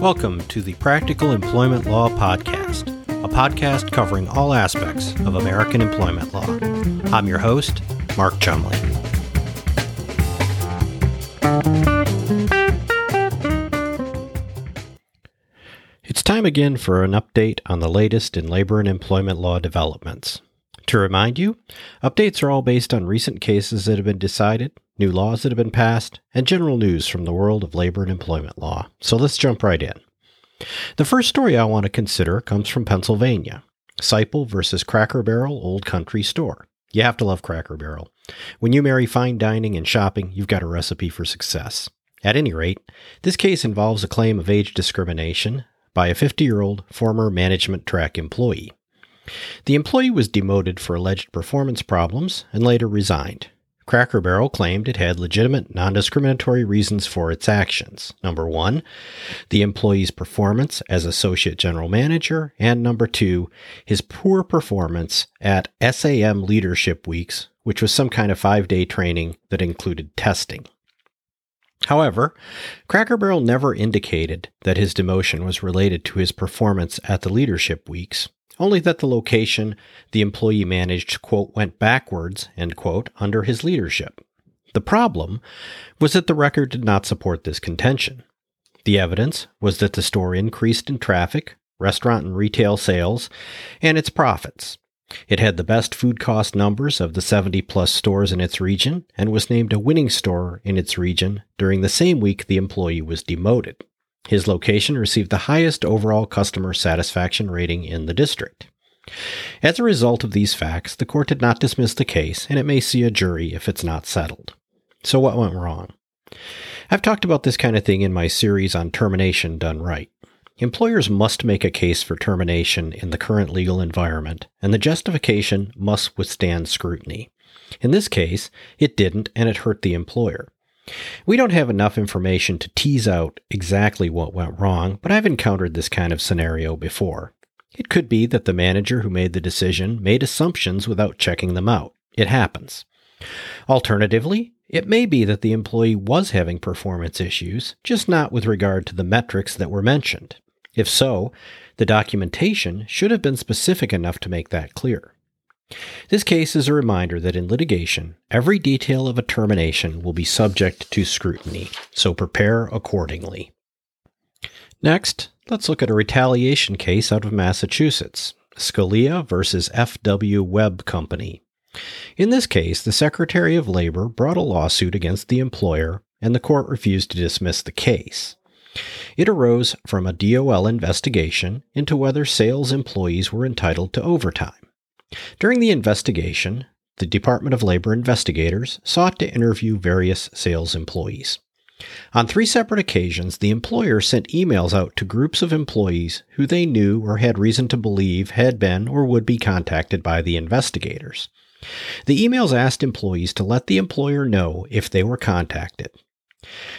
Welcome to the Practical Employment Law Podcast, a podcast covering all aspects of American employment law. I'm your host, Mark Chumley. It's time again for an update on the latest in labor and employment law developments. To remind you, updates are all based on recent cases that have been decided, new laws that have been passed, and general news from the world of labor and employment law. So let's jump right in. The first story I want to consider comes from Pennsylvania Seiple versus Cracker Barrel Old Country Store. You have to love Cracker Barrel. When you marry fine dining and shopping, you've got a recipe for success. At any rate, this case involves a claim of age discrimination by a 50 year old former management track employee. The employee was demoted for alleged performance problems and later resigned. Cracker Barrel claimed it had legitimate non discriminatory reasons for its actions. Number one, the employee's performance as associate general manager, and number two, his poor performance at SAM Leadership Weeks, which was some kind of five day training that included testing. However, Cracker Barrel never indicated that his demotion was related to his performance at the leadership weeks, only that the location the employee managed, quote, went backwards, end quote, under his leadership. The problem was that the record did not support this contention. The evidence was that the store increased in traffic, restaurant and retail sales, and its profits. It had the best food cost numbers of the 70 plus stores in its region and was named a winning store in its region during the same week the employee was demoted. His location received the highest overall customer satisfaction rating in the district. As a result of these facts, the court did not dismiss the case, and it may see a jury if it's not settled. So, what went wrong? I've talked about this kind of thing in my series on termination done right. Employers must make a case for termination in the current legal environment, and the justification must withstand scrutiny. In this case, it didn't, and it hurt the employer. We don't have enough information to tease out exactly what went wrong, but I've encountered this kind of scenario before. It could be that the manager who made the decision made assumptions without checking them out. It happens. Alternatively, it may be that the employee was having performance issues, just not with regard to the metrics that were mentioned. If so, the documentation should have been specific enough to make that clear. This case is a reminder that in litigation, every detail of a termination will be subject to scrutiny, so prepare accordingly. Next, let's look at a retaliation case out of Massachusetts Scalia versus F.W. Webb Company. In this case, the Secretary of Labor brought a lawsuit against the employer, and the court refused to dismiss the case. It arose from a DOL investigation into whether sales employees were entitled to overtime. During the investigation, the Department of Labor investigators sought to interview various sales employees. On three separate occasions, the employer sent emails out to groups of employees who they knew or had reason to believe had been or would be contacted by the investigators. The emails asked employees to let the employer know if they were contacted.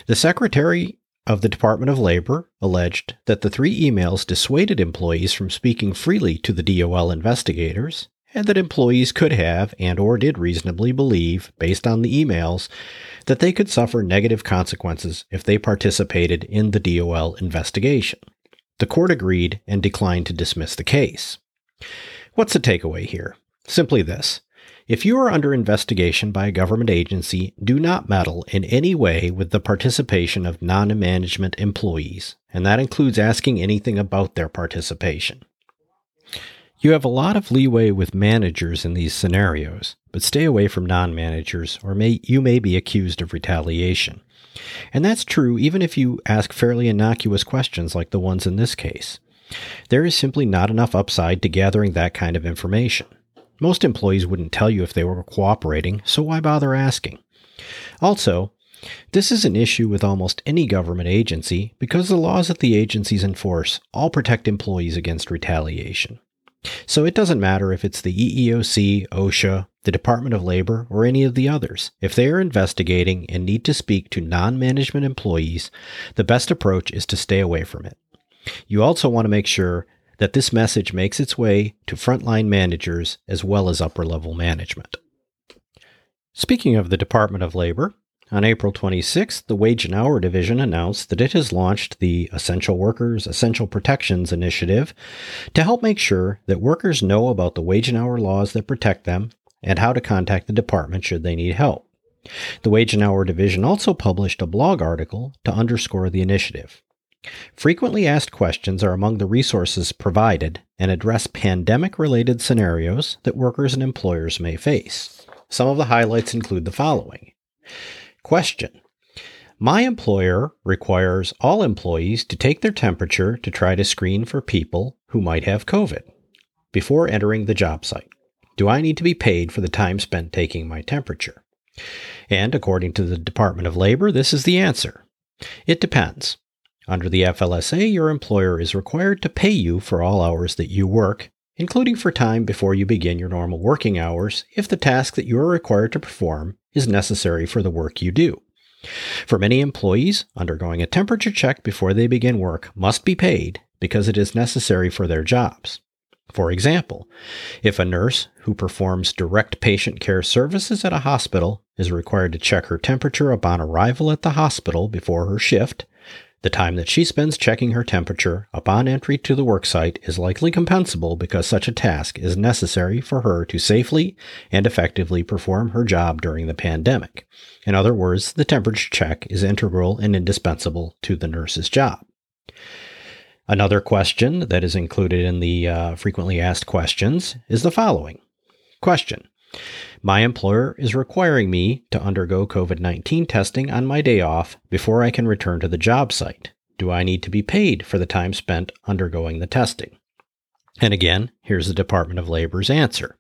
The Secretary of the Department of Labor alleged that the three emails dissuaded employees from speaking freely to the DOL investigators and that employees could have and or did reasonably believe based on the emails that they could suffer negative consequences if they participated in the DOL investigation. The court agreed and declined to dismiss the case. What's the takeaway here? Simply this. If you are under investigation by a government agency, do not meddle in any way with the participation of non management employees, and that includes asking anything about their participation. You have a lot of leeway with managers in these scenarios, but stay away from non managers or may, you may be accused of retaliation. And that's true even if you ask fairly innocuous questions like the ones in this case. There is simply not enough upside to gathering that kind of information. Most employees wouldn't tell you if they were cooperating, so why bother asking? Also, this is an issue with almost any government agency because the laws that the agencies enforce all protect employees against retaliation. So it doesn't matter if it's the EEOC, OSHA, the Department of Labor, or any of the others. If they are investigating and need to speak to non management employees, the best approach is to stay away from it. You also want to make sure that this message makes its way to frontline managers as well as upper level management. Speaking of the Department of Labor, On April 26th, the Wage and Hour Division announced that it has launched the Essential Workers Essential Protections Initiative to help make sure that workers know about the wage and hour laws that protect them and how to contact the department should they need help. The Wage and Hour Division also published a blog article to underscore the initiative. Frequently asked questions are among the resources provided and address pandemic related scenarios that workers and employers may face. Some of the highlights include the following Question My employer requires all employees to take their temperature to try to screen for people who might have COVID before entering the job site. Do I need to be paid for the time spent taking my temperature? And according to the Department of Labor, this is the answer. It depends. Under the FLSA, your employer is required to pay you for all hours that you work, including for time before you begin your normal working hours, if the task that you are required to perform is necessary for the work you do. For many employees, undergoing a temperature check before they begin work must be paid because it is necessary for their jobs. For example, if a nurse who performs direct patient care services at a hospital is required to check her temperature upon arrival at the hospital before her shift, the time that she spends checking her temperature upon entry to the worksite is likely compensable because such a task is necessary for her to safely and effectively perform her job during the pandemic. In other words, the temperature check is integral and indispensable to the nurse's job. Another question that is included in the uh, frequently asked questions is the following Question my employer is requiring me to undergo COVID 19 testing on my day off before I can return to the job site. Do I need to be paid for the time spent undergoing the testing? And again, here's the Department of Labor's answer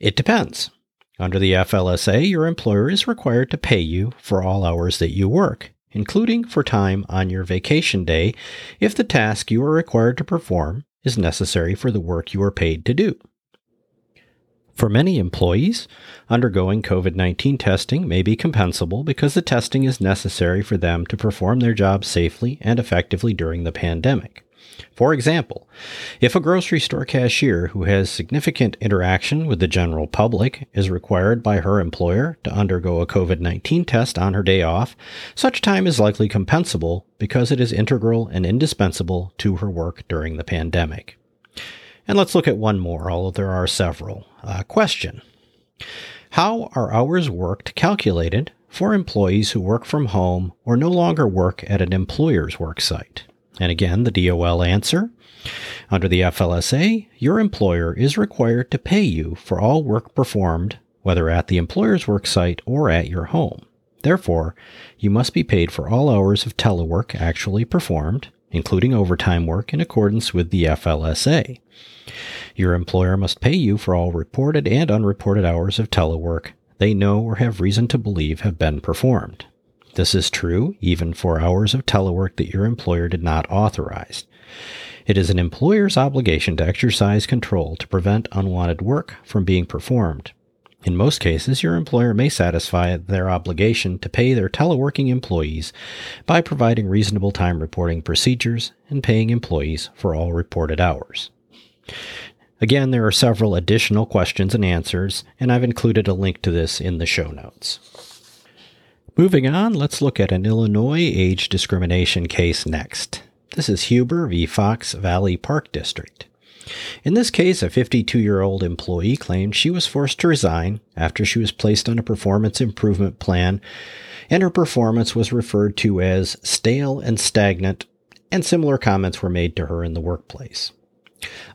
It depends. Under the FLSA, your employer is required to pay you for all hours that you work, including for time on your vacation day if the task you are required to perform is necessary for the work you are paid to do. For many employees, undergoing COVID 19 testing may be compensable because the testing is necessary for them to perform their jobs safely and effectively during the pandemic. For example, if a grocery store cashier who has significant interaction with the general public is required by her employer to undergo a COVID 19 test on her day off, such time is likely compensable because it is integral and indispensable to her work during the pandemic. And let's look at one more, although there are several. Uh, question How are hours worked calculated for employees who work from home or no longer work at an employer's work site? And again, the DOL answer under the FLSA, your employer is required to pay you for all work performed, whether at the employer's work site or at your home. Therefore, you must be paid for all hours of telework actually performed, including overtime work in accordance with the FLSA. Your employer must pay you for all reported and unreported hours of telework they know or have reason to believe have been performed. This is true even for hours of telework that your employer did not authorize. It is an employer's obligation to exercise control to prevent unwanted work from being performed. In most cases, your employer may satisfy their obligation to pay their teleworking employees by providing reasonable time reporting procedures and paying employees for all reported hours. Again, there are several additional questions and answers, and I've included a link to this in the show notes. Moving on, let's look at an Illinois age discrimination case next. This is Huber v. Fox Valley Park District. In this case, a 52 year old employee claimed she was forced to resign after she was placed on a performance improvement plan, and her performance was referred to as stale and stagnant, and similar comments were made to her in the workplace.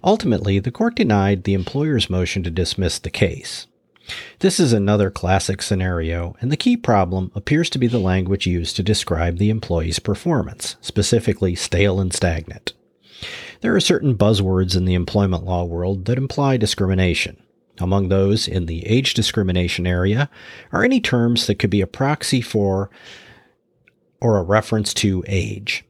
Ultimately, the court denied the employer's motion to dismiss the case. This is another classic scenario, and the key problem appears to be the language used to describe the employee's performance, specifically stale and stagnant. There are certain buzzwords in the employment law world that imply discrimination. Among those in the age discrimination area are any terms that could be a proxy for or a reference to age.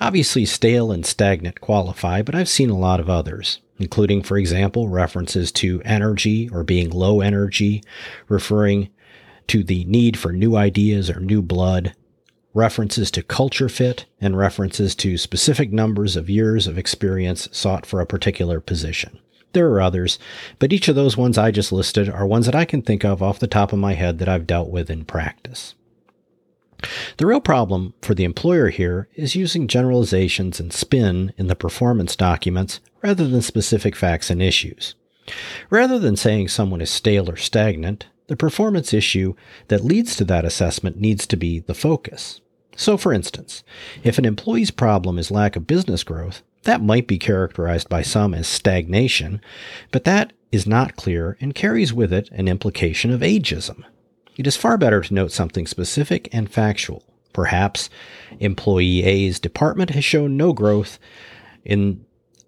Obviously, stale and stagnant qualify, but I've seen a lot of others, including, for example, references to energy or being low energy, referring to the need for new ideas or new blood, references to culture fit, and references to specific numbers of years of experience sought for a particular position. There are others, but each of those ones I just listed are ones that I can think of off the top of my head that I've dealt with in practice. The real problem for the employer here is using generalizations and spin in the performance documents rather than specific facts and issues. Rather than saying someone is stale or stagnant, the performance issue that leads to that assessment needs to be the focus. So, for instance, if an employee's problem is lack of business growth, that might be characterized by some as stagnation, but that is not clear and carries with it an implication of ageism. It is far better to note something specific and factual. Perhaps employee A's department has shown no growth in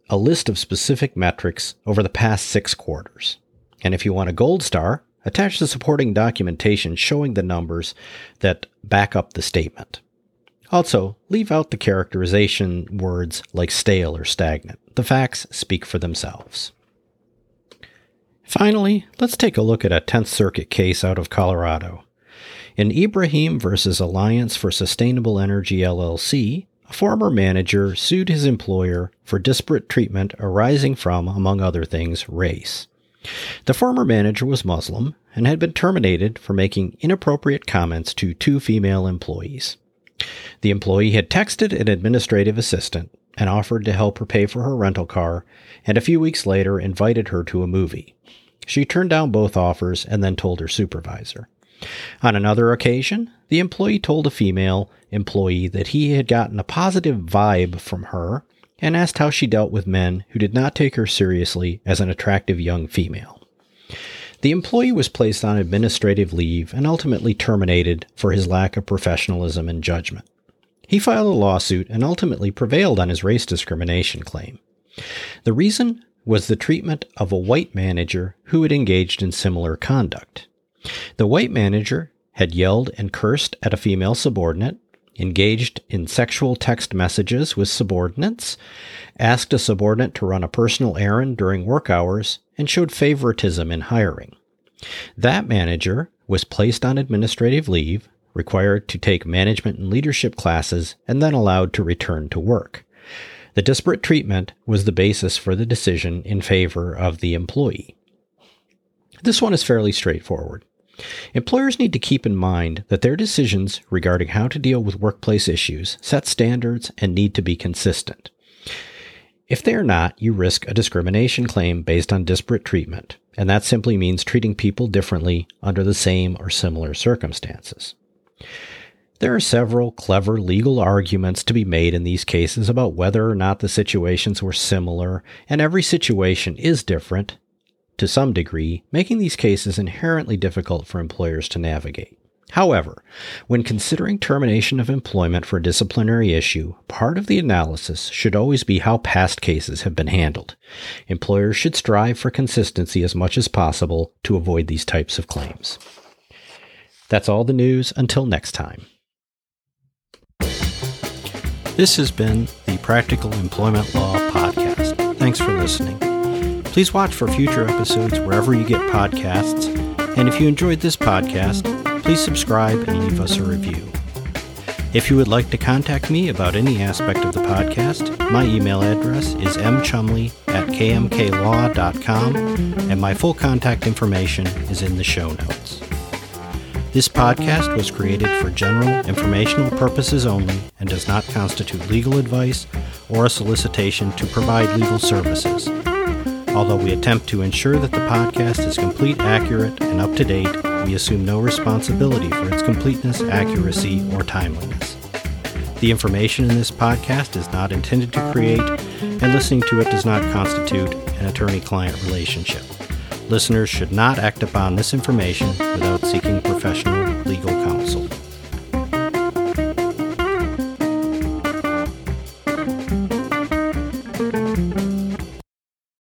a list of specific metrics over the past six quarters. And if you want a gold star, attach the supporting documentation showing the numbers that back up the statement. Also, leave out the characterization words like stale or stagnant. The facts speak for themselves. Finally, let's take a look at a 10th Circuit case out of Colorado. In Ibrahim versus Alliance for Sustainable Energy LLC, a former manager sued his employer for disparate treatment arising from, among other things, race. The former manager was Muslim and had been terminated for making inappropriate comments to two female employees. The employee had texted an administrative assistant and offered to help her pay for her rental car, and a few weeks later invited her to a movie. She turned down both offers and then told her supervisor. On another occasion, the employee told a female employee that he had gotten a positive vibe from her and asked how she dealt with men who did not take her seriously as an attractive young female. The employee was placed on administrative leave and ultimately terminated for his lack of professionalism and judgment. He filed a lawsuit and ultimately prevailed on his race discrimination claim. The reason was the treatment of a white manager who had engaged in similar conduct. The white manager had yelled and cursed at a female subordinate, engaged in sexual text messages with subordinates, asked a subordinate to run a personal errand during work hours, and showed favoritism in hiring. That manager was placed on administrative leave, required to take management and leadership classes, and then allowed to return to work. The disparate treatment was the basis for the decision in favor of the employee. This one is fairly straightforward. Employers need to keep in mind that their decisions regarding how to deal with workplace issues set standards and need to be consistent. If they are not, you risk a discrimination claim based on disparate treatment, and that simply means treating people differently under the same or similar circumstances. There are several clever legal arguments to be made in these cases about whether or not the situations were similar, and every situation is different to some degree, making these cases inherently difficult for employers to navigate. However, when considering termination of employment for a disciplinary issue, part of the analysis should always be how past cases have been handled. Employers should strive for consistency as much as possible to avoid these types of claims. That's all the news until next time. This has been the Practical Employment Law Podcast. Thanks for listening. Please watch for future episodes wherever you get podcasts. And if you enjoyed this podcast, please subscribe and leave us a review. If you would like to contact me about any aspect of the podcast, my email address is mchumley at kmklaw.com, and my full contact information is in the show notes. This podcast was created for general informational purposes only and does not constitute legal advice or a solicitation to provide legal services. Although we attempt to ensure that the podcast is complete, accurate, and up to date, we assume no responsibility for its completeness, accuracy, or timeliness. The information in this podcast is not intended to create, and listening to it does not constitute an attorney client relationship. Listeners should not act upon this information without seeking professional legal counsel.